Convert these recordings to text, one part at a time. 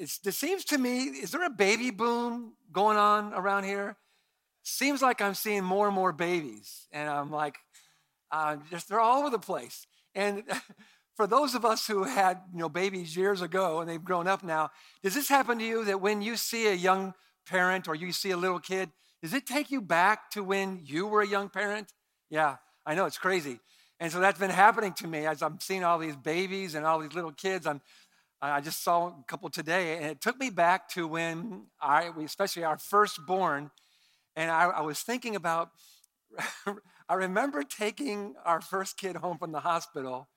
it seems to me, is there a baby boom going on around here? Seems like I'm seeing more and more babies. And I'm like, uh, just they're all over the place. And for those of us who had you know babies years ago and they've grown up now, does this happen to you that when you see a young parent or you see a little kid, does it take you back to when you were a young parent? Yeah, I know it's crazy. And so that's been happening to me as I'm seeing all these babies and all these little kids. I'm, I just saw a couple today, and it took me back to when I, especially our firstborn, and I, I was thinking about. I remember taking our first kid home from the hospital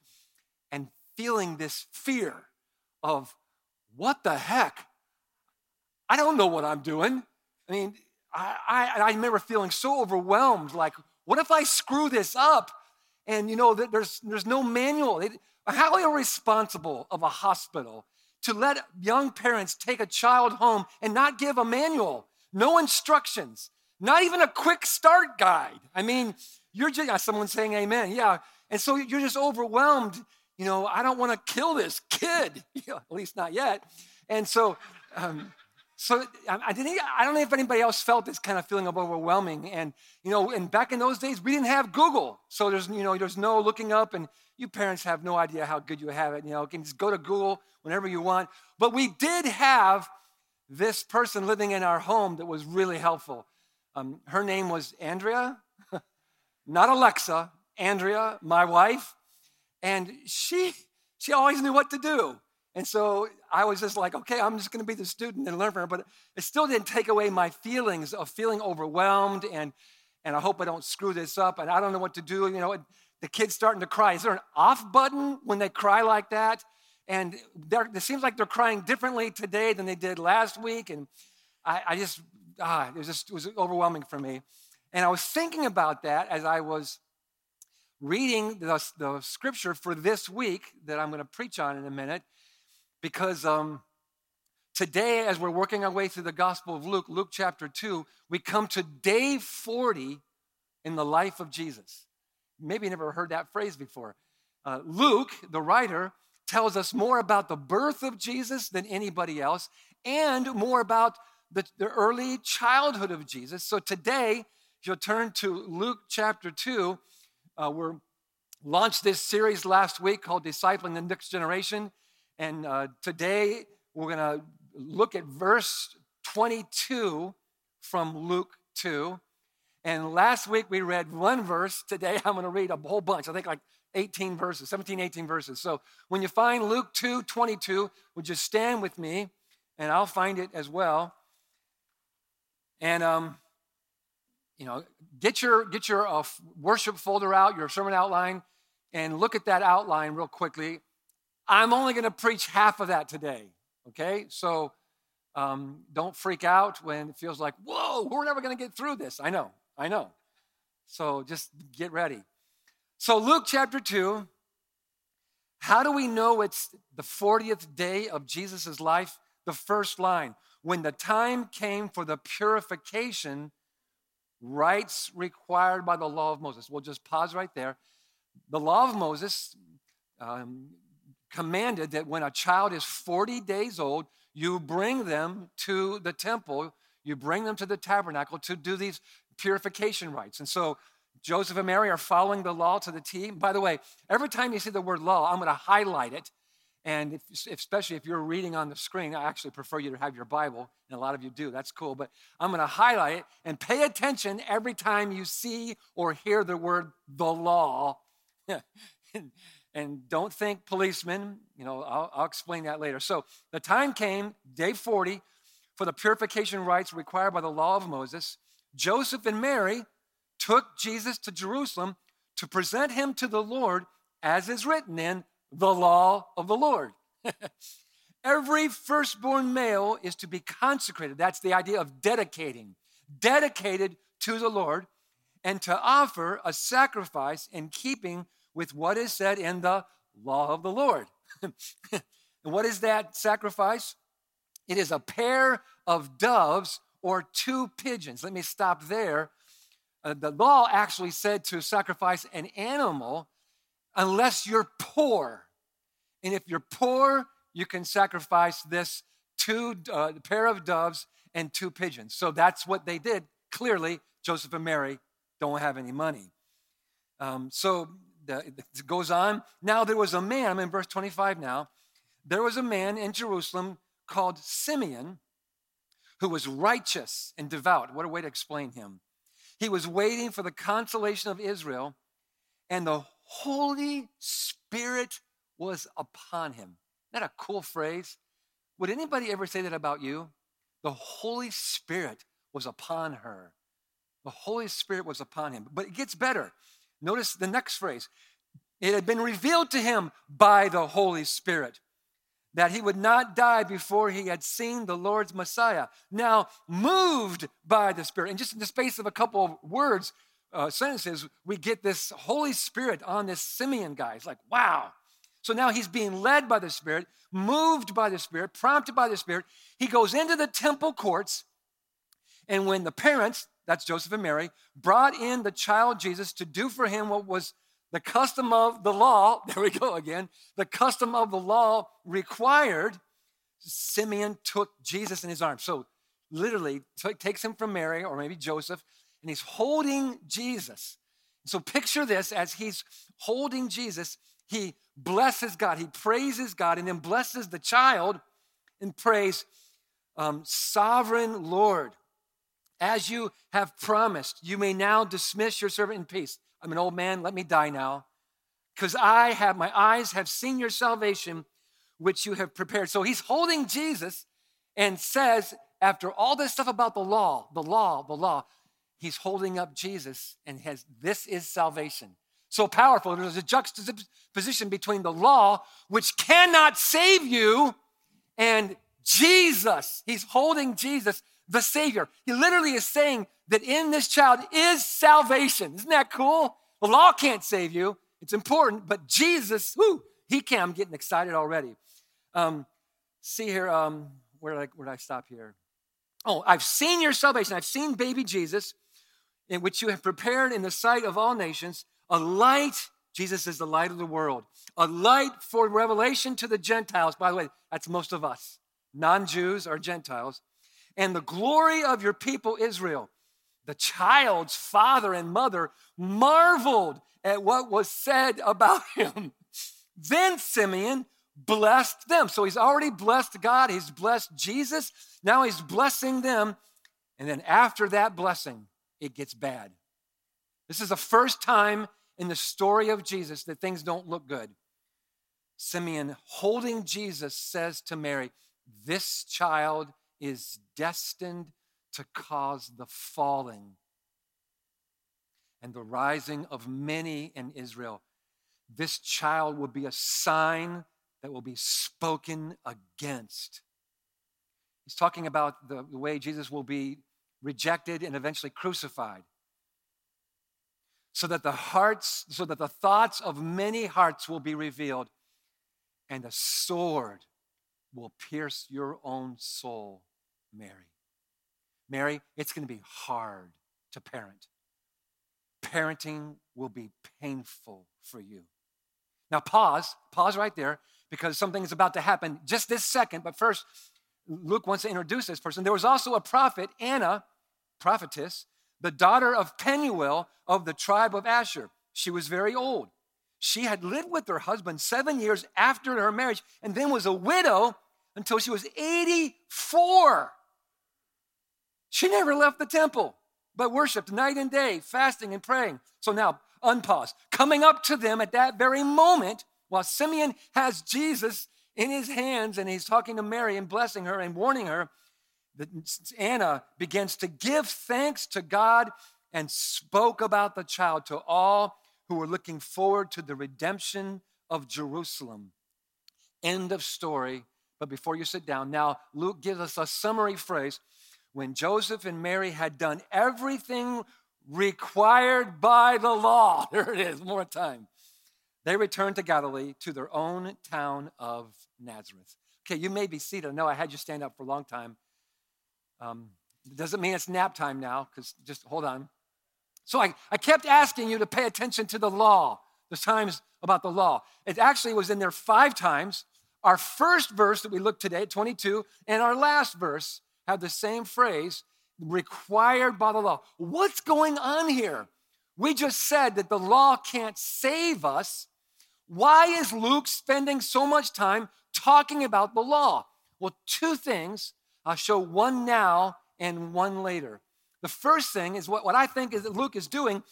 and feeling this fear of what the heck? I don't know what I'm doing. I mean, I, I, I remember feeling so overwhelmed like, what if I screw this up? And you know, there's, there's no manual. How irresponsible of a hospital to let young parents take a child home and not give a manual, no instructions, not even a quick start guide. I mean, you're just, someone saying amen. Yeah. And so you're just overwhelmed. You know, I don't want to kill this kid, at least not yet. And so, um, so I, didn't, I don't know if anybody else felt this kind of feeling of overwhelming. And, you know, and back in those days, we didn't have Google. So there's, you know, there's no looking up and you parents have no idea how good you have it. You know, you can just go to Google whenever you want. But we did have this person living in our home that was really helpful. Um, her name was Andrea, not Alexa, Andrea, my wife. And she, she always knew what to do. And so I was just like, okay, I'm just going to be the student and learn from her. But it still didn't take away my feelings of feeling overwhelmed and, and I hope I don't screw this up and I don't know what to do. You know, the kid's starting to cry. Is there an off button when they cry like that? And it seems like they're crying differently today than they did last week. And I, I just, ah, it was just it was overwhelming for me. And I was thinking about that as I was reading the, the scripture for this week that I'm going to preach on in a minute, because um, today, as we're working our way through the Gospel of Luke, Luke chapter 2, we come to day 40 in the life of Jesus. Maybe you never heard that phrase before. Uh, Luke, the writer, tells us more about the birth of Jesus than anybody else and more about the, the early childhood of Jesus. So today, if you'll turn to Luke chapter 2, uh, we're launched this series last week called Discipling the Next Generation. And uh, today we're going to look at verse 22 from Luke 2. And last week we read one verse. Today I'm going to read a whole bunch. I think like 18 verses, 17, 18 verses. So when you find Luke 2 22, would you stand with me? And I'll find it as well. And, um, you know, get your, get your uh, worship folder out, your sermon outline, and look at that outline real quickly. I'm only going to preach half of that today, okay? So um, don't freak out when it feels like, whoa, we're never going to get through this. I know, I know. So just get ready. So, Luke chapter 2, how do we know it's the 40th day of Jesus' life? The first line when the time came for the purification rites required by the law of Moses. We'll just pause right there. The law of Moses um, commanded that when a child is 40 days old, you bring them to the temple, you bring them to the tabernacle to do these purification rites. And so Joseph and Mary are following the law to the T. By the way, every time you see the word law, I'm going to highlight it. And if, especially if you're reading on the screen, I actually prefer you to have your Bible, and a lot of you do. That's cool. But I'm going to highlight it and pay attention every time you see or hear the word the law. and, don't think policemen, You know, I'll, I'll explain that later. So the time came, day 40, for the purification rites required by the law of Moses. Joseph and Mary took Jesus to Jerusalem to present him to the Lord, as is written in the law of the Lord. Every firstborn male is to be consecrated. That's the idea of dedicating, dedicated to the Lord, and to offer a sacrifice in keeping with what is said in the law of the Lord. and what is that sacrifice? It is a pair of doves or two pigeons. Let me stop there uh, the law actually said to sacrifice an animal unless you're poor. And if you're poor, you can sacrifice this two uh, pair of doves and two pigeons. So that's what they did. Clearly, Joseph and Mary don't have any money. Um, so it goes on. Now there was a man, I'm in verse 25 now. There was a man in Jerusalem called Simeon who was righteous and devout. What a way to explain him. He was waiting for the consolation of Israel, and the Holy Spirit was upon him. Isn't that a cool phrase? Would anybody ever say that about you? The Holy Spirit was upon her. The Holy Spirit was upon him. But it gets better. Notice the next phrase. It had been revealed to him by the Holy Spirit that he would not die before he had seen the Lord's Messiah. Now, moved by the Spirit, and just in the space of a couple of words, uh, sentences, we get this Holy Spirit on this Simeon guy. It's like, wow. So now he's being led by the Spirit, moved by the Spirit, prompted by the Spirit. He goes into the temple courts, and when the parents, that's Joseph and Mary, brought in the child Jesus to do for him what was the custom of the law, there we go again, the custom of the law required, Simeon took Jesus in his arms. So literally t- takes him from Mary or maybe Joseph, and he's holding Jesus. So picture this as he's holding Jesus, he blesses God, he praises God, and then blesses the child and prays, um, Sovereign Lord, as you have promised, you may now dismiss your servant in peace. I'm an old man, let me die now. Because I have, my eyes have seen your salvation, which you have prepared. So he's holding Jesus and says, after all this stuff about the law, the law, the law, he's holding up Jesus and has, this is salvation. So powerful. There's a juxtaposition between the law, which cannot save you, and Jesus. He's holding Jesus, the Savior. He literally is saying, that in this child is salvation. Isn't that cool? The law can't save you. It's important, but Jesus, whoo, he can. I'm getting excited already. Um, see here, um, where, did I, where did I stop here? Oh, I've seen your salvation. I've seen baby Jesus, in which you have prepared in the sight of all nations a light. Jesus is the light of the world, a light for revelation to the Gentiles. By the way, that's most of us. Non Jews are Gentiles. And the glory of your people, Israel. The child's father and mother marveled at what was said about him. Then Simeon blessed them. So he's already blessed God, he's blessed Jesus, now he's blessing them. And then after that blessing, it gets bad. This is the first time in the story of Jesus that things don't look good. Simeon, holding Jesus, says to Mary, This child is destined to cause the falling and the rising of many in Israel. This child will be a sign that will be spoken against. He's talking about the, the way Jesus will be rejected and eventually crucified. So that the hearts, so that the thoughts of many hearts will be revealed, and a sword will pierce your own soul, Mary. Mary, it's going to be hard to parent. Parenting will be painful for you. Now, pause, pause right there because something is about to happen just this second. But first, Luke wants to introduce this person. There was also a prophet, Anna, prophetess, the daughter of Penuel of the tribe of Asher. She was very old. She had lived with her husband seven years after her marriage and then was a widow until she was 84. She never left the temple, but worshiped night and day, fasting and praying. So now, unpause. Coming up to them at that very moment, while Simeon has Jesus in his hands and he's talking to Mary and blessing her and warning her, that Anna begins to give thanks to God and spoke about the child to all who were looking forward to the redemption of Jerusalem. End of story. But before you sit down, now Luke gives us a summary phrase when Joseph and Mary had done everything required by the law, there it is, more time, they returned to Galilee to their own town of Nazareth. Okay, you may be seated. No, I had you stand up for a long time. Um, doesn't mean it's nap time now, because just hold on. So I, I kept asking you to pay attention to the law. There's times about the law. It actually was in there five times. Our first verse that we look today, 22, and our last verse have the same phrase required by the law. What's going on here? We just said that the law can't save us. Why is Luke spending so much time talking about the law? Well, two things. I'll show one now and one later. The first thing is what, what I think is that Luke is doing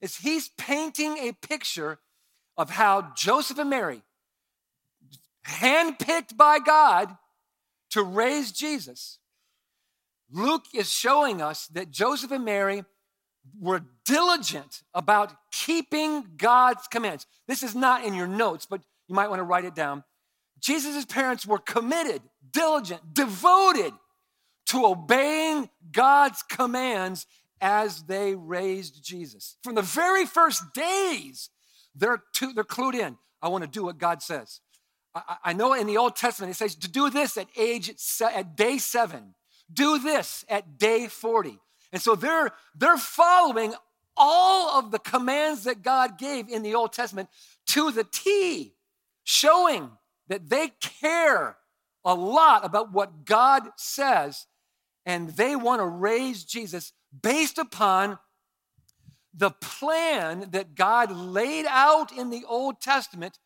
is he's painting a picture of how Joseph and Mary, handpicked by God to raise Jesus, Luke is showing us that Joseph and Mary were diligent about keeping God's commands. This is not in your notes, but you might want to write it down. Jesus' parents were committed, diligent, devoted to obeying God's commands as they raised Jesus. From the very first days, they're, to, they're clued in. I want to do what God says. I, I know in the Old Testament it says to do this at age at day seven, do this at day 40. And so they're, they're following all of the commands that God gave in the Old Testament to the T, showing that they care a lot about what God says and they want to raise Jesus based upon the plan that God laid out in the Old Testament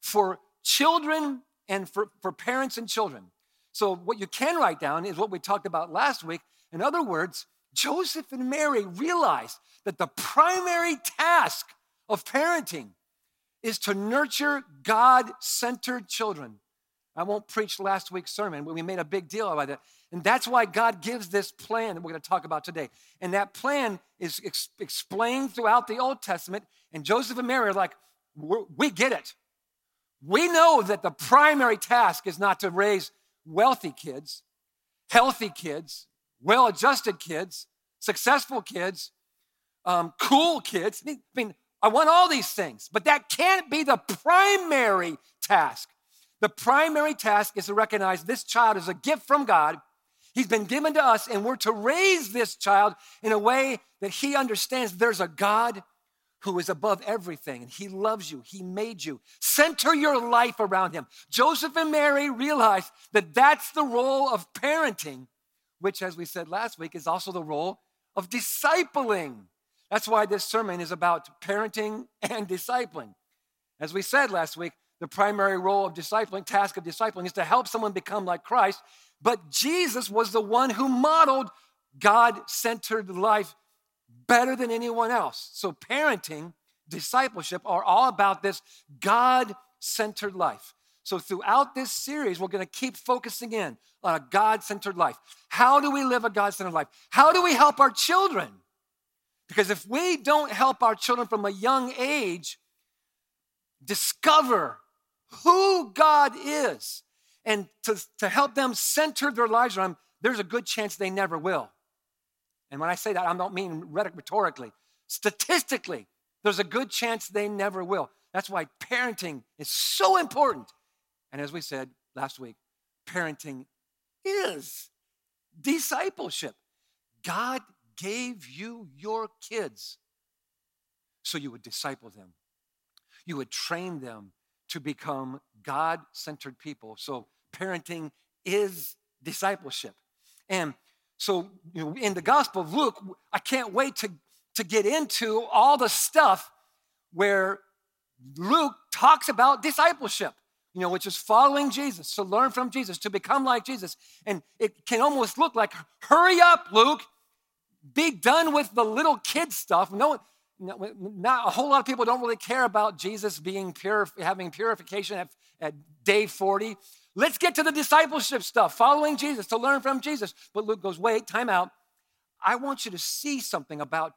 for children and for, for parents and children. So, what you can write down is what we talked about last week. In other words, Joseph and Mary realized that the primary task of parenting is to nurture God centered children. I won't preach last week's sermon, but we made a big deal about that. And that's why God gives this plan that we're going to talk about today. And that plan is ex- explained throughout the Old Testament. And Joseph and Mary are like, we get it. We know that the primary task is not to raise wealthy kids, healthy kids, well adjusted kids, successful kids, um, cool kids. I mean, I want all these things, but that can't be the primary task. The primary task is to recognize this child is a gift from God He's been given to us, and we're to raise this child in a way that he understands there's a God who is above everything, and he loves you. He made you. Center your life around him. Joseph and Mary realized that that's the role of parenting, which, as we said last week, is also the role of discipling. That's why this sermon is about parenting and discipling. As we said last week, the primary role of discipling, task of discipling, is to help someone become like Christ but Jesus was the one who modeled God centered life better than anyone else. So, parenting, discipleship are all about this God centered life. So, throughout this series, we're going to keep focusing in on a God centered life. How do we live a God centered life? How do we help our children? Because if we don't help our children from a young age discover who God is, and to, to help them center their lives around, there's a good chance they never will. And when I say that, I don't mean rhetorically. Statistically, there's a good chance they never will. That's why parenting is so important. And as we said last week, parenting is discipleship. God gave you your kids so you would disciple them, you would train them to become God centered people. So parenting is discipleship. And so, you know, in the Gospel of Luke, I can't wait to, to get into all the stuff where Luke talks about discipleship, you know, which is following Jesus, to learn from Jesus, to become like Jesus. And it can almost look like, hurry up, Luke, be done with the little kid stuff. No, not a whole lot of people don't really care about Jesus being pure, having purification at, at day 40. Let's get to the discipleship stuff, following Jesus, to learn from Jesus. But Luke goes, wait, time out. I want you to see something about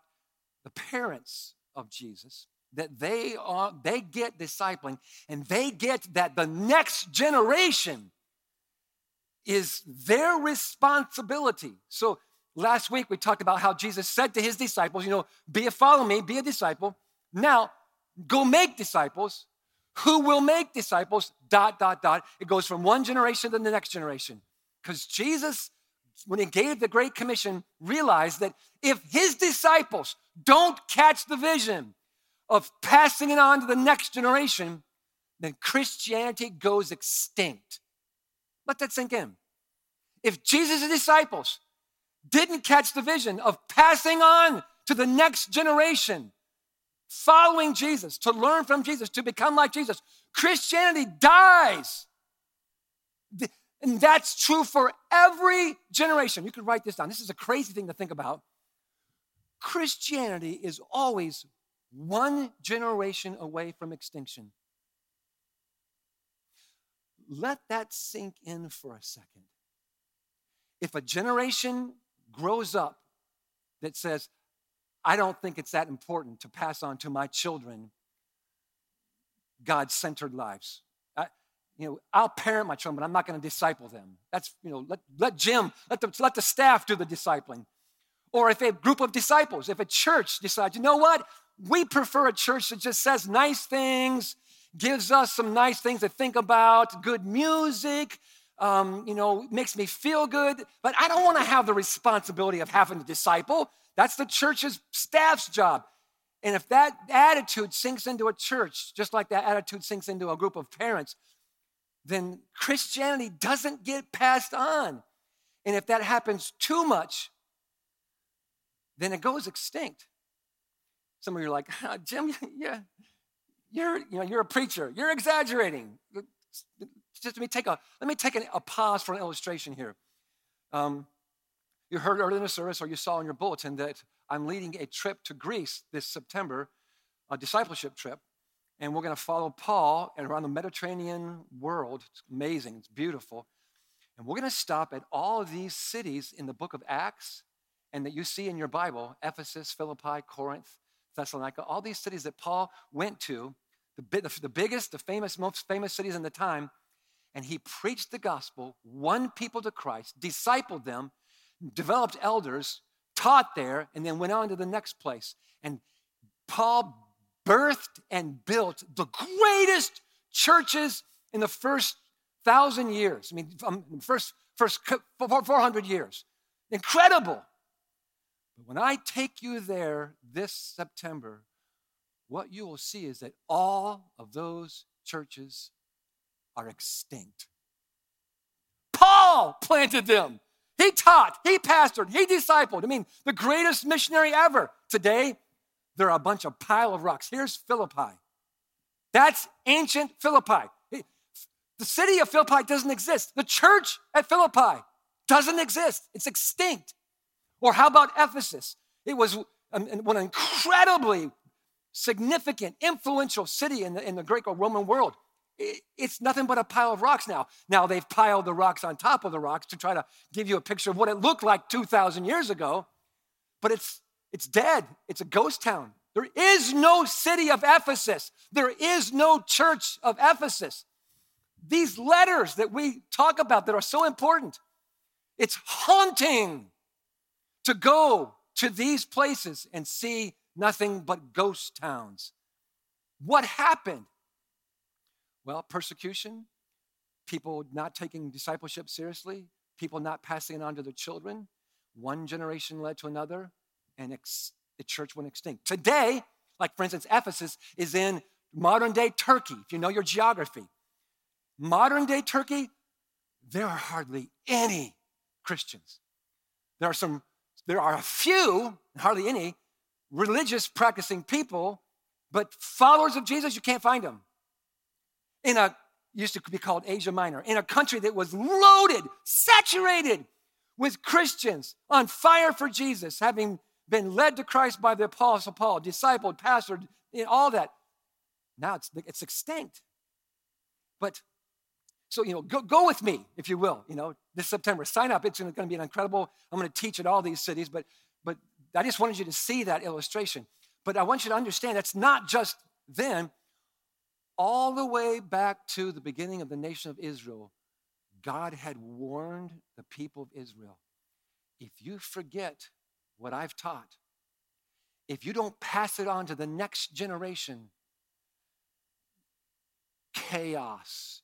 the parents of Jesus that they are they get discipling and they get that the next generation is their responsibility. So last week we talked about how Jesus said to his disciples, you know, be a follow me, be a disciple. Now, go make disciples who will make disciples, dot, dot, dot. It goes from one generation to the next generation. Because Jesus, when he gave the Great Commission, realized that if his disciples don't catch the vision of passing it on to the next generation, then Christianity goes extinct. Let that sink in. If Jesus' disciples didn't catch the vision of passing on to the next generation, following Jesus, to learn from Jesus, to become like Jesus, Christianity dies. And that's true for every generation. You could write this down. This is a crazy thing to think about. Christianity is always one generation away from extinction. Let that sink in for a second. If a generation grows up that says, I don't think it's that important to pass on to my children God centered lives. I, you know, I'll parent my children, but I'm not going to disciple them. That's, you know, let, let Jim, let the, let the staff do the discipling. Or if a group of disciples, if a church decides, you know what? We prefer a church that just says nice things, gives us some nice things to think about, good music, um, you know, makes me feel good, but I don't want to have the responsibility of having to disciple. That's the church's staff's job. And if that attitude sinks into a church, just like that attitude sinks into a group of parents, then Christianity doesn't get passed on. And if that happens too much, then it goes extinct. Some of you are like, oh, Jim, yeah, you're, you know, you're a preacher. You're exaggerating. Just let me take a let me take an, a pause for an illustration here. Um, you heard earlier in the service, or you saw in your bulletin, that I'm leading a trip to Greece this September, a discipleship trip, and we're going to follow Paul and around the Mediterranean world. It's amazing. It's beautiful, and we're going to stop at all of these cities in the Book of Acts, and that you see in your Bible: Ephesus, Philippi, Corinth, Thessalonica. All these cities that Paul went to, the, the biggest, the famous, most famous cities in the time and he preached the gospel, won people to Christ, discipled them, developed elders, taught there, and then went on to the next place. And Paul birthed and built the greatest churches in the first thousand years. I mean, um, first, first 400 years. Incredible. But when I take you there this September, what you will see is that all of those churches are extinct. Paul planted them. He taught, he pastored, he discipled. I mean, the greatest missionary ever. Today, they're a bunch of pile of rocks. Here's Philippi. That's ancient Philippi. The city of Philippi doesn't exist. The church at Philippi doesn't exist. It's extinct. Or how about Ephesus? It was one incredibly significant, influential city in the, in the Greco-Roman world it's nothing but a pile of rocks now. Now they've piled the rocks on top of the rocks to try to give you a picture of what it looked like 2,000 years ago, but it's, it's dead. It's a ghost town. There is no city of Ephesus, there is no church of Ephesus. These letters that we talk about that are so important, it's haunting to go to these places and see nothing but ghost towns. What happened? Well, persecution, people not taking discipleship seriously, people not passing it on to their children. One generation led to another, and ex- the church went extinct. Today, like for instance, Ephesus is in modern day Turkey, if you know your geography. Modern day Turkey, there are hardly any Christians. There are some, there are a few, hardly any, religious practicing people, but followers of Jesus, you can't find them in a used to be called Asia Minor, in a country that was loaded, saturated with Christians on fire for Jesus, having been led to Christ by the Apostle Paul, discipled, pastored, all that. Now it's, it's extinct. But so, you know, go, go with me, if you will, you know, this September. Sign up. It's going to be an incredible, I'm going to teach at all these cities, but, but I just wanted you to see that illustration. But I want you to understand that's not just then, all the way back to the beginning of the nation of Israel, God had warned the people of Israel if you forget what I've taught, if you don't pass it on to the next generation, chaos,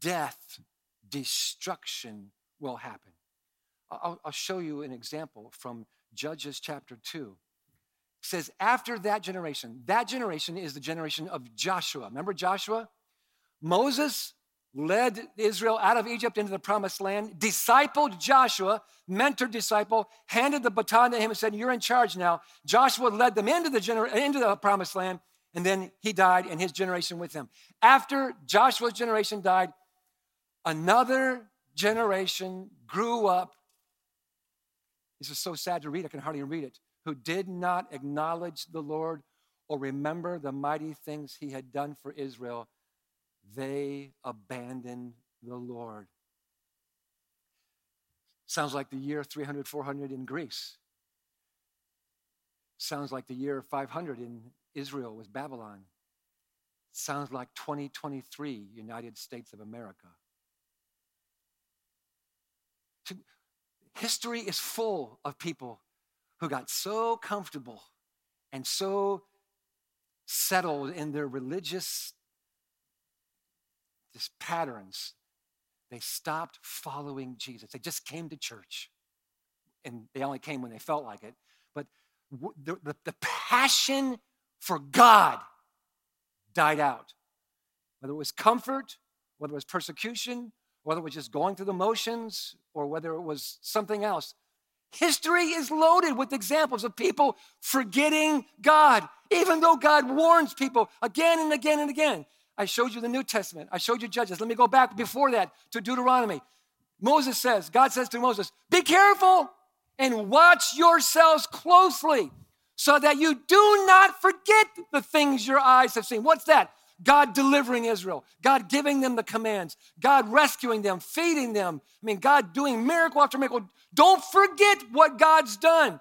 death, destruction will happen. I'll, I'll, show you an example from Judges chapter 2 says, after that generation, that generation is the generation of Joshua. Remember Joshua? Moses led Israel out of Egypt into the promised land, discipled Joshua, mentored disciple, handed the baton to him and said, You're in charge now. Joshua led them into the, gener- into the promised land, and then he died and his generation with him. After Joshua's generation died, another generation grew up. This is so sad to read, I can hardly read it. Who did not acknowledge the Lord or remember the mighty things he had done for Israel they abandoned the Lord. Sounds like the year 300, 400 in Greece. Sounds like the year 500 in Israel with Babylon. Sounds like 2023, United States of America. History is full of people who got so comfortable and so settled in their religious these patterns, they stopped following Jesus. They just came to church. And they only came when they felt like it. But the, the, the passion for God died out. Whether it was comfort, whether it was persecution, whether it was just going through the motions, or whether it was something else. History is loaded with examples of people forgetting God, even though God warns people again and again and again. I showed you the New Testament. I showed you Judges. Let me go back before that to Deuteronomy. Moses says, God says to Moses, Be careful and watch yourselves closely so that you do not forget the things your eyes have seen. What's that? God delivering Israel, God giving them the commands, God rescuing them, feeding them. I mean, God doing miracle after miracle. Don't forget what God's done,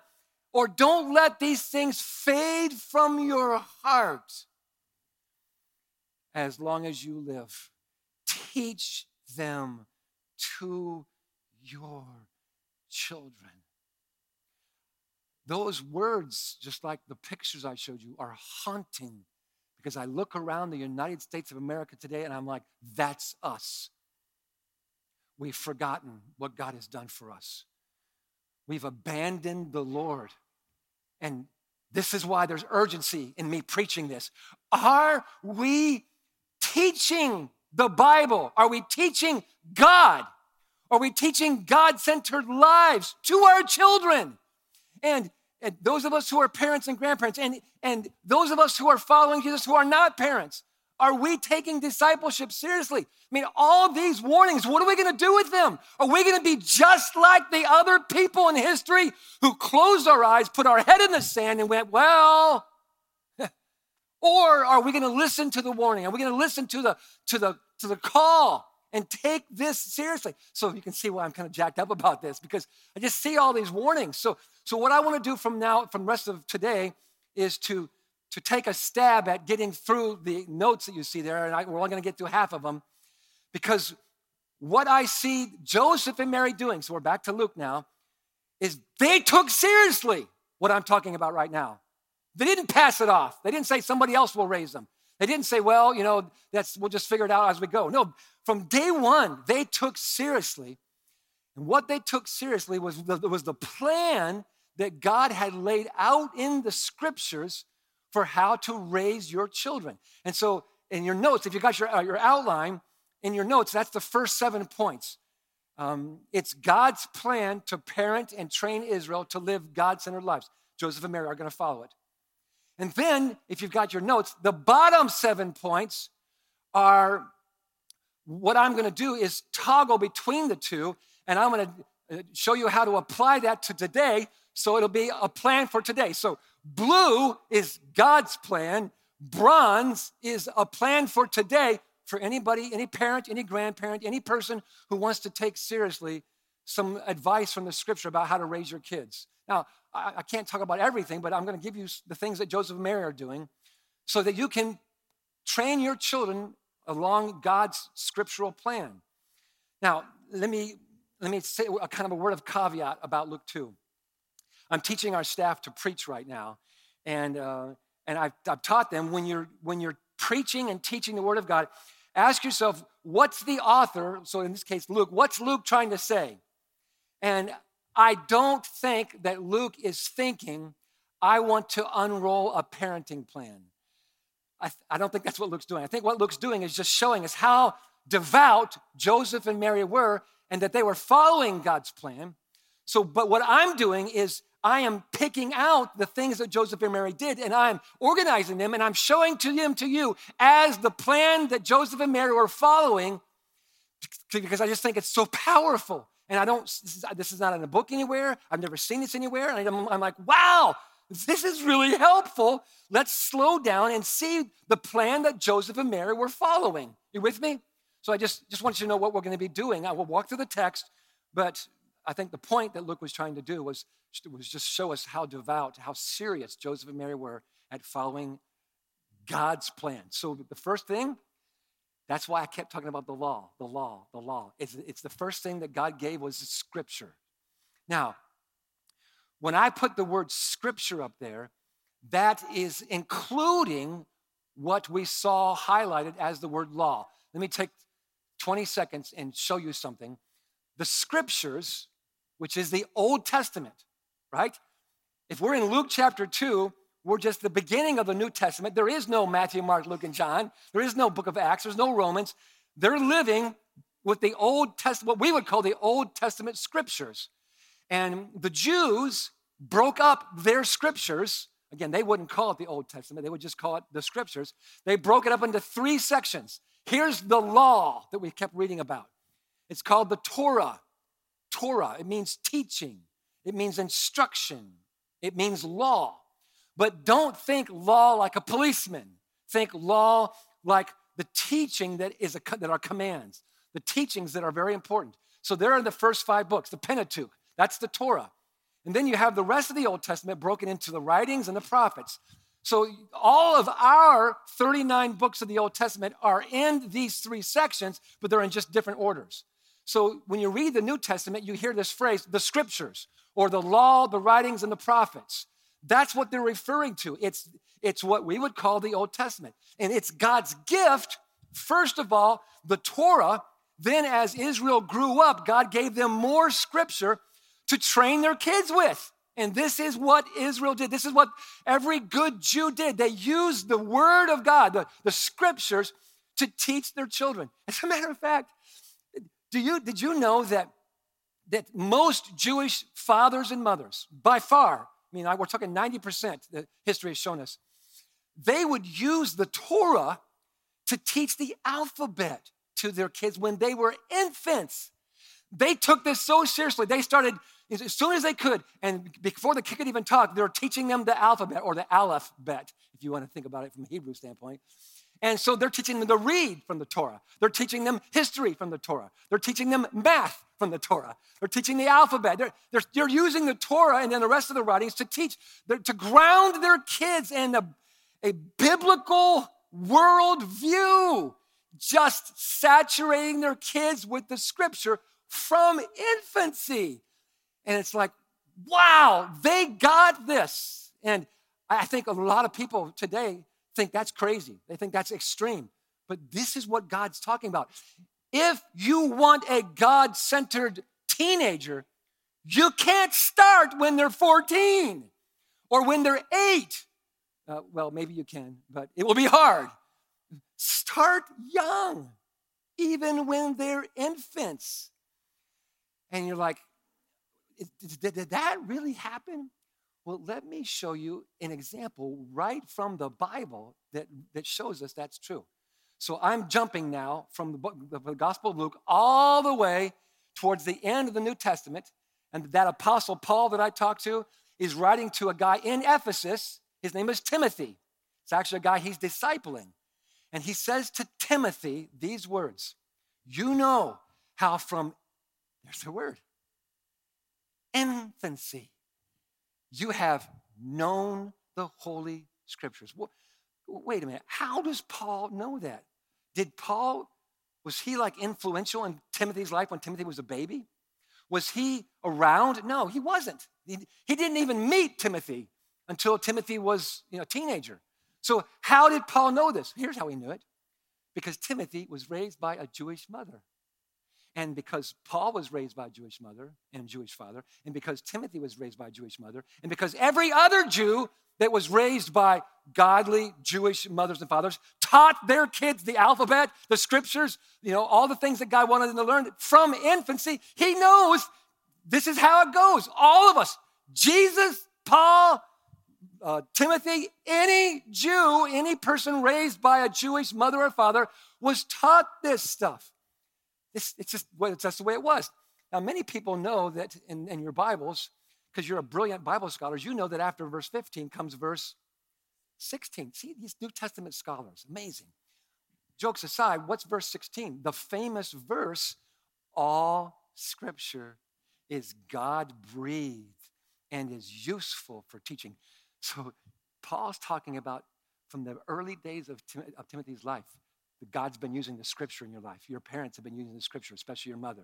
or don't let these things fade from your heart as long as you live. Teach them to your children. Those words, just like the pictures I showed you, are haunting because I look around the United States of America today and I'm like, that's us. We've forgotten what God has done for us. We've abandoned the Lord. And this is why there's urgency in me preaching this. Are we teaching the Bible? Are we teaching God? Are we teaching God centered lives to our children? And, and, those of us who are parents and grandparents, and, and those of us who are following Jesus who are not parents, are we taking discipleship seriously? I mean, all these warnings, what are we going to do with them? Are we going to be just like the other people in history who closed our eyes, put our head in the sand, and went, well, or are we going to listen to the warning? Are we going to listen to the, to, the, to the call and take this seriously? So you can see why I'm kind of jacked up about this because I just see all these warnings. So, so what I want to do from now, from the rest of today, is to, to take a stab at getting through the notes that you see there. And I, we're only going to get through half of them because what I see Joseph and Mary doing, so we're back to Luke now, is they took seriously what I'm talking about right now. They didn't pass it off. They didn't say somebody else will raise them. They didn't say, well, you know, that's we'll just figure it out as we go. No, from day one, they took seriously. And what they took seriously was the, was the plan that God had laid out in the scriptures for how to raise your children. And so in your notes, if you got your, uh, your outline, in your notes, that's the first seven points. Um, it's God's plan to parent and train Israel to live God centered lives. Joseph and Mary are going to follow it. And then, if you've got your notes, the bottom seven points are what I'm going to do is toggle between the two, and I'm going to uh, show you how to apply that to today. So it'll be a plan for today. So blue is God's plan, bronze is a plan for today for anybody, any parent, any grandparent, any person who wants to take seriously some advice from the scripture about how to raise your kids. Now, I, I can't talk about everything, but I'm going to give you the things that Joseph and Mary are doing so that you can train your children along God's scriptural plan. Now, let me, let me say a kind of a word of caveat about Luke 2. I'm teaching our staff to preach right now, and, uh, and I've, I've taught them when you're, when you're preaching and teaching the Word of God, ask yourself, what's the author, so in this case, Luke, what's Luke trying to say? And I don't think that Luke is thinking, I want to unroll a parenting plan. I, I don't think that's what Luke's doing. I think what Luke's doing is just showing us how devout Joseph and Mary were and that they were following God's plan. So, but what I'm doing is I am picking out the things that Joseph and Mary did and I'm organizing them and I'm showing to them to you as the plan that Joseph and Mary were following because I just think it's so powerful. And I don't, this is, this is not in a book anywhere. I've never seen this anywhere. And I'm, I'm like, wow, this is really helpful. Let's slow down and see the plan that Joseph and Mary were following. You with me? So I just, just want you to know what we're going to be doing. I will walk through the text, but I think the point that Luke was trying to do was, was just show us how devout, how serious Joseph and Mary were at following God's plan. So the first thing, that's why I kept talking about the law, the law, the law. It's, it's the first thing that God gave was scripture. Now, when I put the word scripture up there, that is including what we saw highlighted as the word law. Let me take 20 seconds and show you something. The scriptures, which is the Old Testament, right? If we're in Luke chapter 2, we're just the beginning of the New Testament. There is no Matthew, Mark, Luke, and John. There is no book of Acts. There's no Romans. They're living with the Old Testament, what we would call the Old Testament scriptures. And the Jews broke up their scriptures. Again, they wouldn't call it the Old Testament, they would just call it the scriptures. They broke it up into three sections. Here's the law that we kept reading about it's called the Torah. Torah, it means teaching, it means instruction, it means law. But don't think law like a policeman. Think law like the teaching that, is a, that are commands, the teachings that are very important. So there are the first five books, the Pentateuch, that's the Torah. And then you have the rest of the Old Testament broken into the writings and the prophets. So all of our 39 books of the Old Testament are in these three sections, but they're in just different orders. So when you read the New Testament, you hear this phrase, the scriptures, or the law, the writings, and the prophets. That's what they're referring to. It's, it's what we would call the Old Testament. And it's God's gift, first of all, the Torah. Then, as Israel grew up, God gave them more scripture to train their kids with. And this is what Israel did. This is what every good Jew did. They used the word of God, the, the scriptures, to teach their children. As a matter of fact, do you, did you know that, that most Jewish fathers and mothers, by far, I mean, we're talking 90%, the history has shown us, they would use the Torah to teach the alphabet to their kids when they were infants. They took this so seriously. They started as soon as they could, and before the kid could even talk, they were teaching them the alphabet or the aleph-bet, if you want to think about it from a Hebrew standpoint. And so they're teaching them to read from the Torah. They're teaching them history from the Torah. They're teaching them math from the Torah. They're teaching the alphabet. They're, they're, they're using the Torah and then the rest of the writings to teach, to ground their kids in a, a biblical worldview, just saturating their kids with the scripture from infancy. And it's like, wow, they got this. And I think a lot of people today think that's crazy. They think that's extreme. But this is what God's talking about. If you want a God centered teenager, you can't start when they're 14 or when they're eight. Uh, well, maybe you can, but it will be hard. Start young, even when they're infants. And you're like, did, that really happen? Well, let me show you an example right from the Bible that, that shows us that's true. So I'm jumping now from the, book, the Gospel of Luke all the way towards the end of the New Testament. And that apostle Paul that I talked to is writing to a guy in Ephesus. His name is Timothy. It's actually a guy he's discipling. And he says to Timothy these words You know how from, there's the word, infancy you have known the Holy Scriptures. Wait a minute. How does Paul know that? Did Paul, was he like influential in Timothy's life when Timothy was a baby? Was he around? No, he wasn't. He, he didn't even meet Timothy until Timothy was you know, a teenager. So, how did Paul know this? Here's how he knew it because Timothy was raised by a Jewish mother. And because Paul was raised by a Jewish mother and Jewish father, and because Timothy was raised by a Jewish mother, and because every other Jew that was raised by godly Jewish mothers and fathers taught their kids the alphabet, the scriptures, you know, all the things that God wanted them to learn from infancy, he knows this is how it goes. All of us, Jesus, Paul, uh, Timothy, any Jew, any person raised by a Jewish mother or father was taught this stuff. It's, it's just well, that's the way it was. Now, many people know that in, in your Bibles, because you're a brilliant Bible scholars, you know that after verse 15 comes verse 16. See, these New Testament scholars, amazing. Jokes aside, what's verse 16? The famous verse, all scripture is God breathed and is useful for teaching. So, Paul's talking about from the early days of, Tim- of Timothy's life, God's been using the scripture in your life. Your parents have been using the scripture, especially your mother.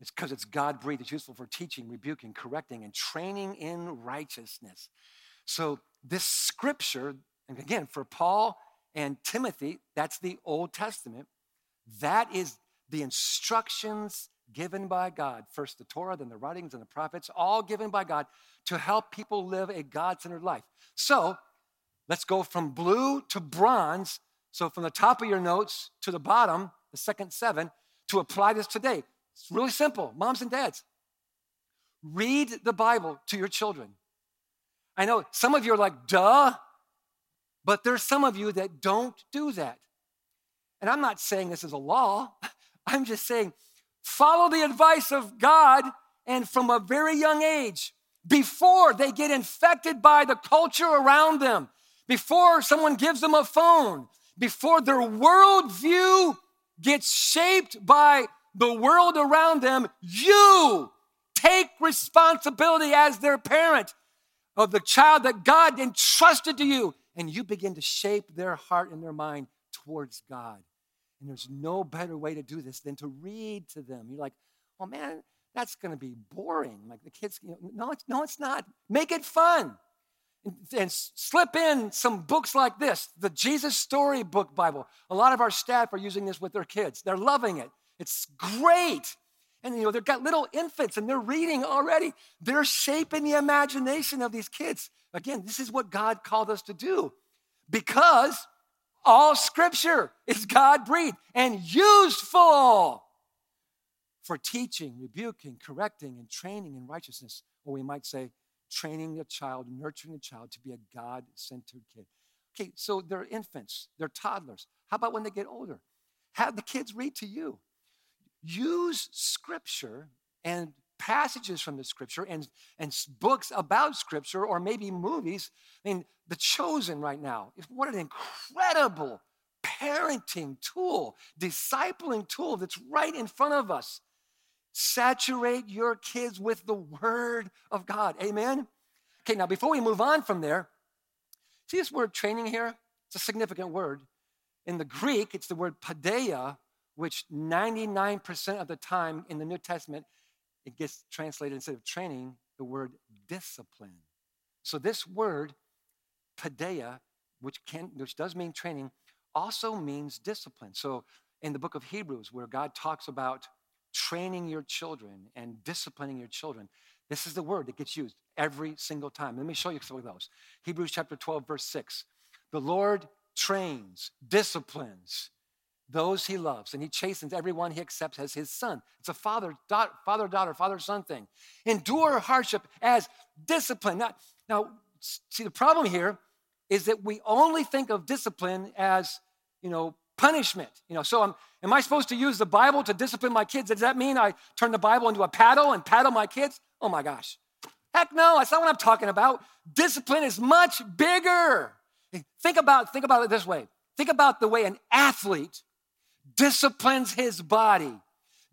It's because it's God breathed. It's useful for teaching, rebuking, correcting, and training in righteousness. So, this scripture, and again, for Paul and Timothy, that's the Old Testament. That is the instructions given by God. First the Torah, then the writings and the prophets, all given by God to help people live a God centered life. So, let's go from blue to bronze so, from the top of your notes to the bottom, the second seven, to apply this today. It's really simple, moms and dads. Read the Bible to your children. I know some of you are like, duh, but there's some of you that don't do that. And I'm not saying this is a law, I'm just saying follow the advice of God and from a very young age, before they get infected by the culture around them, before someone gives them a phone, before their worldview gets shaped by the world around them, you take responsibility as their parent of the child that God entrusted to you, and you begin to shape their heart and their mind towards God. And there's no better way to do this than to read to them. You're like, oh man, that's going to be boring. Like the kids, you know, no, it's, no, it's not. Make it fun and slip in some books like this the Jesus Storybook Bible. A lot of our staff are using this with their kids. They're loving it. It's great. And you know, they've got little infants and they're reading already. They're shaping the imagination of these kids. Again, this is what God called us to do because all scripture is God breathed and useful for teaching, rebuking, correcting, and training in righteousness. Or we might say, training a child, nurturing a child to be a God centered kid. Okay, so they're infants, they're toddlers. How about when they get older? Have the kids read to you. Use scripture and passages from the scripture and, and books about scripture or maybe movies. I mean, The Chosen right now, what an incredible parenting tool, discipling tool that's right in front of us. Saturate your kids with the Word of God. Amen? Okay, now before we move on from there, see this word training here? It's a significant word. In the Greek, it's the word paideia, which 99% of the time in the New Testament, it gets translated instead of training, the word discipline. So this word, paideia, which, can, which does mean training, also means discipline. So in the book of Hebrews, where God talks about training your children and disciplining your children. This is the word that gets used every single time. Let me show you some of those. Hebrews chapter 12, verse 6. The Lord trains, disciplines those he loves, and he chastens everyone he accepts as his son. It's a father, daughter, father, daughter, father, son thing. Endure hardship as discipline. Now, now, see, the problem here is that we only think of discipline as, you know, punishment. You know, so I'm, am I supposed to use the Bible to discipline my kids? Does that mean I turn the Bible into a paddle and paddle my kids? Oh my gosh. Heck no, that's not what I'm talking about. Discipline is much bigger. Think about, think about it this way. Think about the way an athlete disciplines his body,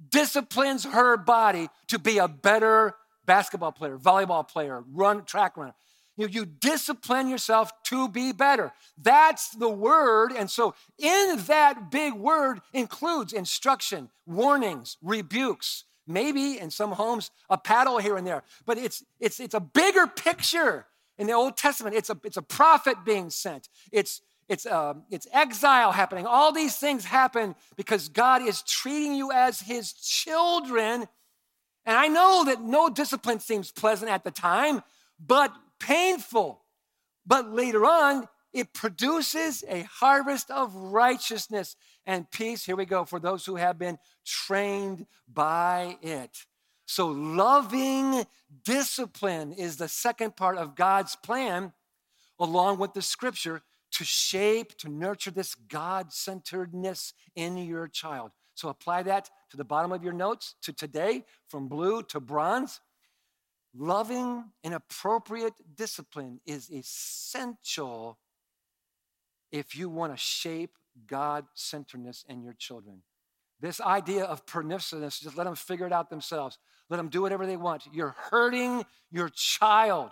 disciplines her body to be a better basketball player, volleyball player, run track runner. You, you discipline yourself to be better. That's the word. And so, in that big word includes instruction, warnings, rebukes, maybe in some homes, a paddle here and there. But it's, it's, it's a bigger picture. In the Old Testament, it's a, it's a prophet being sent. It's, it's, uh, it's exile happening. All these things happen because God is treating you as his children. And I know that no discipline seems pleasant at the time, but painful. But later on, it produces a harvest of righteousness and peace. Here we go for those who have been trained by it. So, loving discipline is the second part of God's plan, along with the scripture, to shape, to nurture this God centeredness in your child. So, apply that to the bottom of your notes to today, from blue to bronze. Loving and appropriate discipline is essential if you want to shape God centeredness in your children. This idea of permissiveness, just let them figure it out themselves. Let them do whatever they want. You're hurting your child.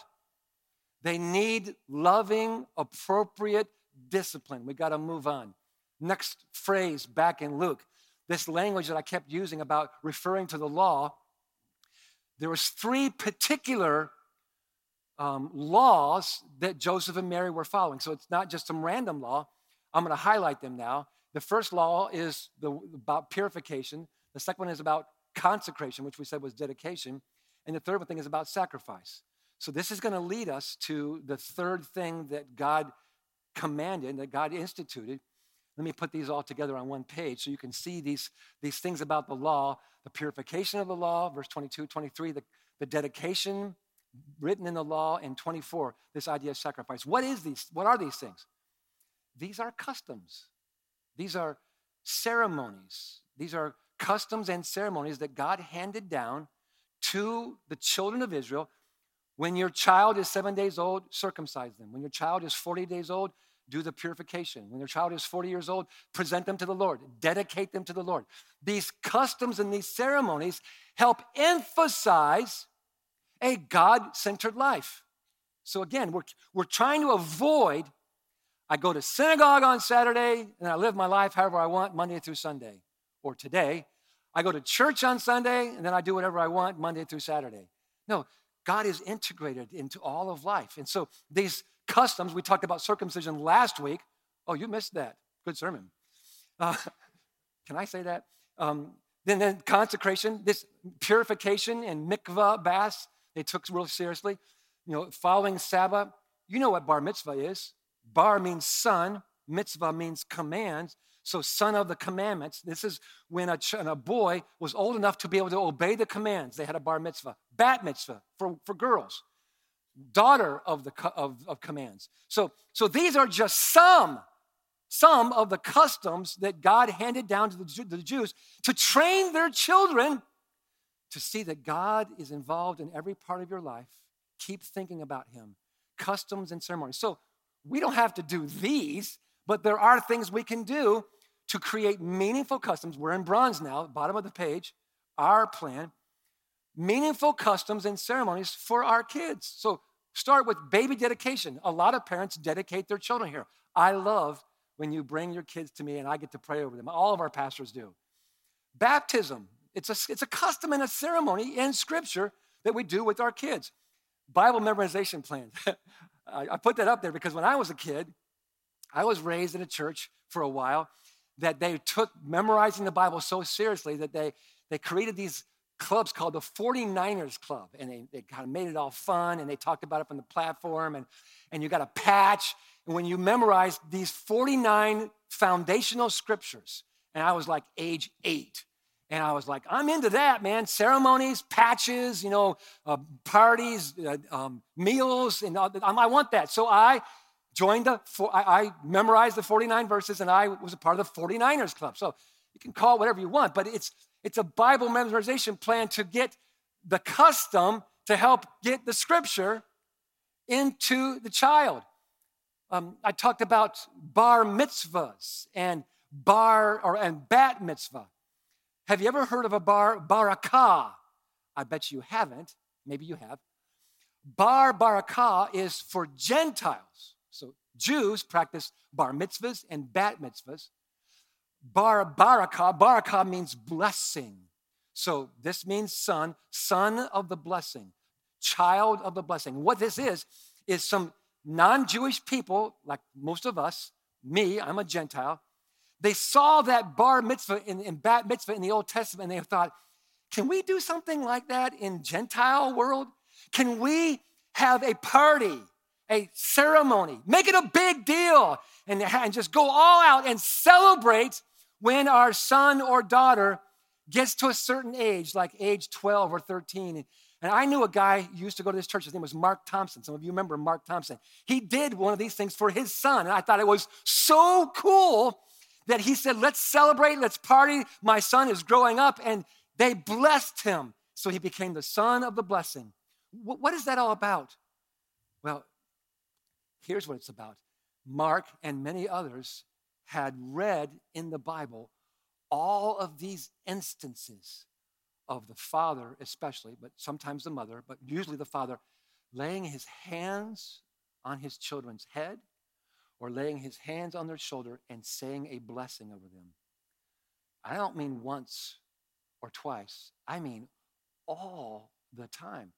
They need loving, appropriate discipline. We got to move on. Next phrase back in Luke, this language that I kept using about referring to the law, there was three particular um, laws that Joseph and Mary were following. So it's not just some random law. I'm going to highlight them now. The first law is the, about purification. The second one is about consecration, which we said was dedication. And the third one thing is about sacrifice. So this is going to lead us to the third thing that God commanded, that God instituted. Let me put these all together on one page so you can see these, these things about the law the purification of the law, verse 22, 23, the, the dedication written in the law, and 24, this idea of sacrifice. What is these? What are these things? These are customs. These are ceremonies. These are customs and ceremonies that God handed down to the children of Israel. When your child is seven days old, circumcise them. When your child is 40 days old, do the purification. When your child is 40 years old, present them to the Lord, dedicate them to the Lord. These customs and these ceremonies help emphasize a God centered life. So again, we're, we're trying to avoid I go to synagogue on Saturday and I live my life however I want Monday through Sunday. Or today, I go to church on Sunday and then I do whatever I want Monday through Saturday. No, God is integrated into all of life. And so these customs, we talked about circumcision last week. Oh, you missed that. Good sermon. Uh, can I say that? Um, then, then consecration, this purification and mikvah baths, they took real seriously. You know, following Sabbath. You know what bar mitzvah is. Bar means son, mitzvah means commands. So, son of the commandments. This is when a, ch- a boy was old enough to be able to obey the commands. They had a bar mitzvah, bat mitzvah for, for girls, daughter of the of, of commands. So, so these are just some, some of the customs that God handed down to the, the Jews to train their children to see that God is involved in every part of your life. Keep thinking about Him. Customs and ceremonies. So, we don't have to do these, but there are things we can do to create meaningful customs. We're in bronze now, bottom of the page, our plan. Meaningful customs and ceremonies for our kids. So start with baby dedication. A lot of parents dedicate their children here. I love when you bring your kids to me and I get to pray over them. All of our pastors do. Baptism, it's a, it's a custom and a ceremony in Scripture that we do with our kids. Bible memorization plan. I put that up there because when I was a kid, I was raised in a church for a while that they took memorizing the Bible so seriously that they, they created these clubs called the 49ers Club. And they, they kind of made it all fun and they talked about it from the platform. And, and you got a patch. And when you memorize these 49 foundational scriptures, and I was like age eight, and I was like, I'm into that, man. Ceremonies, patches, you know, uh, parties, uh, um, meals, and uh, I want that. So I joined the, I, I memorized the 49 verses, and I was a part of the 49ers club. So you can call it whatever you want, but it's it's a Bible memorization plan to get the custom to help get the scripture into the child. Um, I talked about bar mitzvahs and bar or and bat mitzvah. Have you ever heard of a bar barakah? I bet you haven't. Maybe you have. Bar barakah is for Gentiles. So Jews practice bar mitzvahs and bat mitzvahs. Bar barakah, barakah means blessing. So this means son, son of the blessing, child of the blessing. What this is, is some non Jewish people, like most of us, me, I'm a Gentile, they saw that bar mitzvah in, in bat mitzvah in the Old Testament and they thought, can we do something like that in Gentile world? Can we have a party, a ceremony, make it a big deal, and, and just go all out and celebrate when our son or daughter gets to a certain age, like age 12 or 13. And I knew a guy used to go to this church. His name was Mark Thompson. Some of you remember Mark Thompson. He did one of these things for his son. And I thought it was so cool that he said, Let's celebrate, let's party. My son is growing up. And they blessed him. So he became the son of the blessing. What is that all about? Well, here's what it's about Mark and many others had read in the Bible all of these instances of the father, especially, but sometimes the mother, but usually the father, laying his hands on his children's head or laying his hands on their shoulder and saying a blessing over them. I don't mean once or twice, I mean all the time,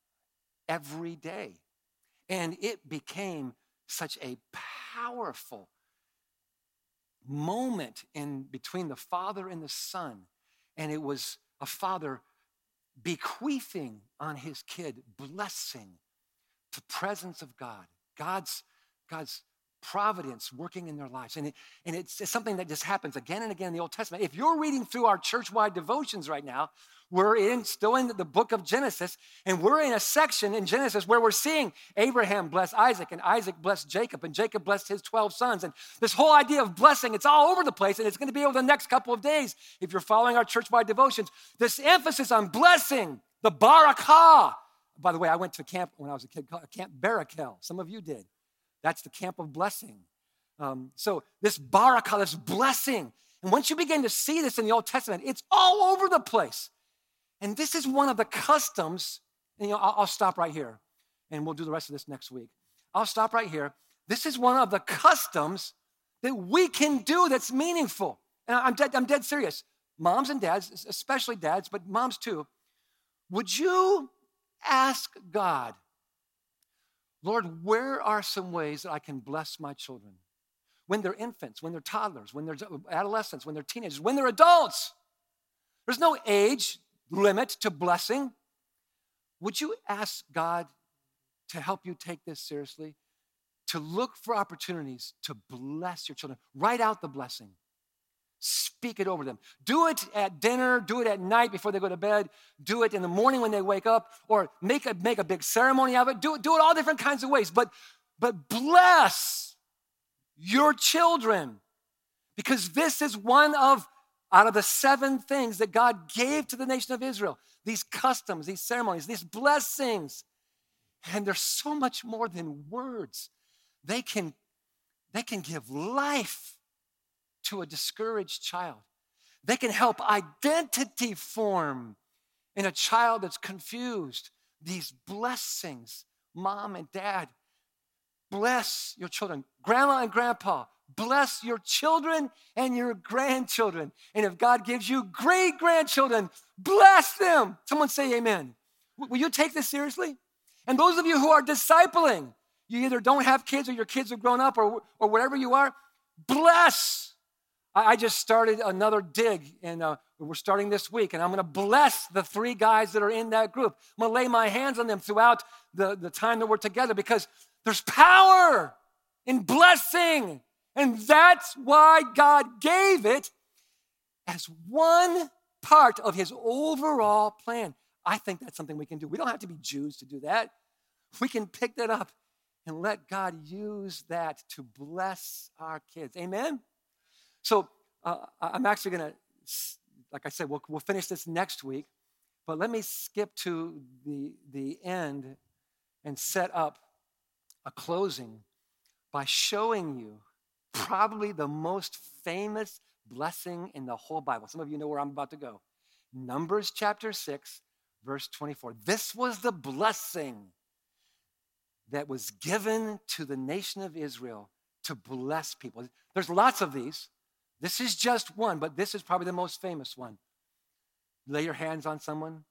every day. And it became such a powerful moment in between the father and the son and it was a father bequeathing on his kid blessing the presence of god. God's god's providence working in their lives. And, it, and it's, it's, something that just happens again and again in the Old Testament. If you're reading through our church wide devotions right now, we're in, still in the book of Genesis, and we're in a section in Genesis where we're seeing Abraham bless Isaac, and Isaac blessed Jacob, and Jacob blessed his 12 sons. And this whole idea of blessing, it's all over the place, and it's going to be over the next couple of days if you're following our church wide devotions. This emphasis on blessing, the barakah. By the way, I went to camp when I was a kid, Camp Barakel. Some of you did. That's the camp of blessing. Um, so this barakah, this blessing. And once you begin to see this in the Old Testament, it's all over the place. And this is one of the customs. And, you know, I'll, I'll stop right here, and we'll do the rest of this next week. I'll stop right here. This is one of the customs that we can do that's meaningful. And I'm dead, I'm dead serious. Moms and dads, especially dads, but moms too. Would you ask God Lord, where are some ways that I can bless my children? When they're infants, when they're toddlers, when they're adolescents, when they're teenagers, when they're adults. There's no age limit to blessing. Would you ask God to help you take this seriously? To look for opportunities to bless your children. Write out the blessing. Speak it over them. Do it at dinner, do it at night before they go to bed, do it in the morning when they wake up, or make a, make a big ceremony of it. Do, it. do it all different kinds of ways. But, but bless your children because this is one of out of the seven things that God gave to the nation of Israel these customs, these ceremonies, these blessings. And they're so much more than words. They can, they can give life to a discouraged child. They can help identity form in a child that's confused. These blessings, mom and dad, bless your children. Grandma and grandpa, bless your children and your grandchildren. And if God gives you great grandchildren, bless them. Someone say amen. Will you take this seriously? And those of you who are discipling, you either don't have kids or your kids have grown up or, or whatever you are, bless I just started another dig, and uh, we're starting this week, and I'm going to bless the three guys that are in that group. I'm going to lay my hands on them throughout the, the time that we're together because there's power in blessing. And that's why God gave it as one part of his overall plan. I think that's something we can do. We don't have to be Jews to do that. We can pick that up and let God use that to bless our kids. Amen? So uh, I'm actually going to, like I said, we'll, we'll finish this next week. But let me skip to the, the end and set up a closing by showing you probably the most famous blessing in the whole Bible. Some of you know where I'm about to go. Numbers chapter 6, verse 24. This was the blessing that was given to the nation of Israel to bless people. There's lots of these. This is just one, but this is probably the most famous one. Lay your hands on someone,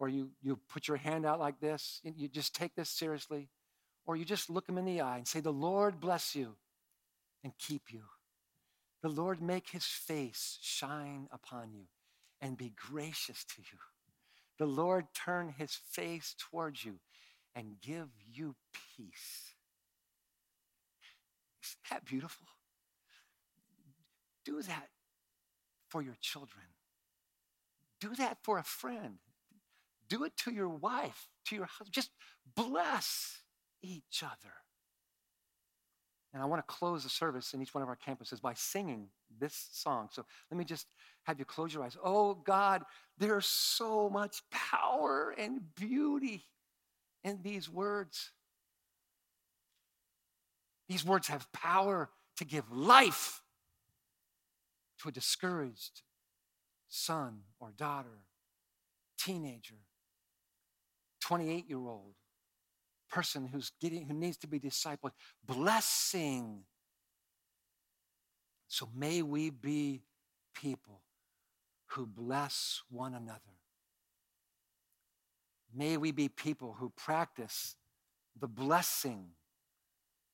or you, you put your hand out like this, you just take this seriously, or you just look them in the eye and say, The Lord bless you and keep you. The Lord make his face shine upon you and be gracious to you. The Lord turn his face towards you and give you peace. Isn't that beautiful? Do that for your children. Do that for a friend. Do it to your wife, to your husband. Just bless each other. And I want to close the service in each one of our campuses by singing this song. So let me just have you close your eyes. Oh God, there's so much power and beauty in these words. These words have power to give life to a discouraged son or daughter, teenager, 28 year old person who's getting who needs to be discipled blessing. So may we be people who bless one another. May we be people who practice the blessing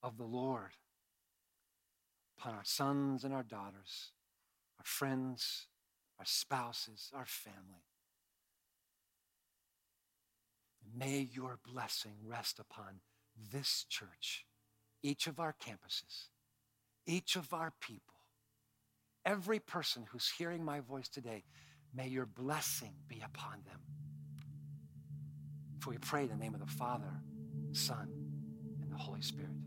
of the lord upon our sons and our daughters our friends our spouses our family May your blessing rest upon this church, each of our campuses, each of our people, every person who's hearing my voice today. May your blessing be upon them. For we pray in the name of the Father, Son, and the Holy Spirit.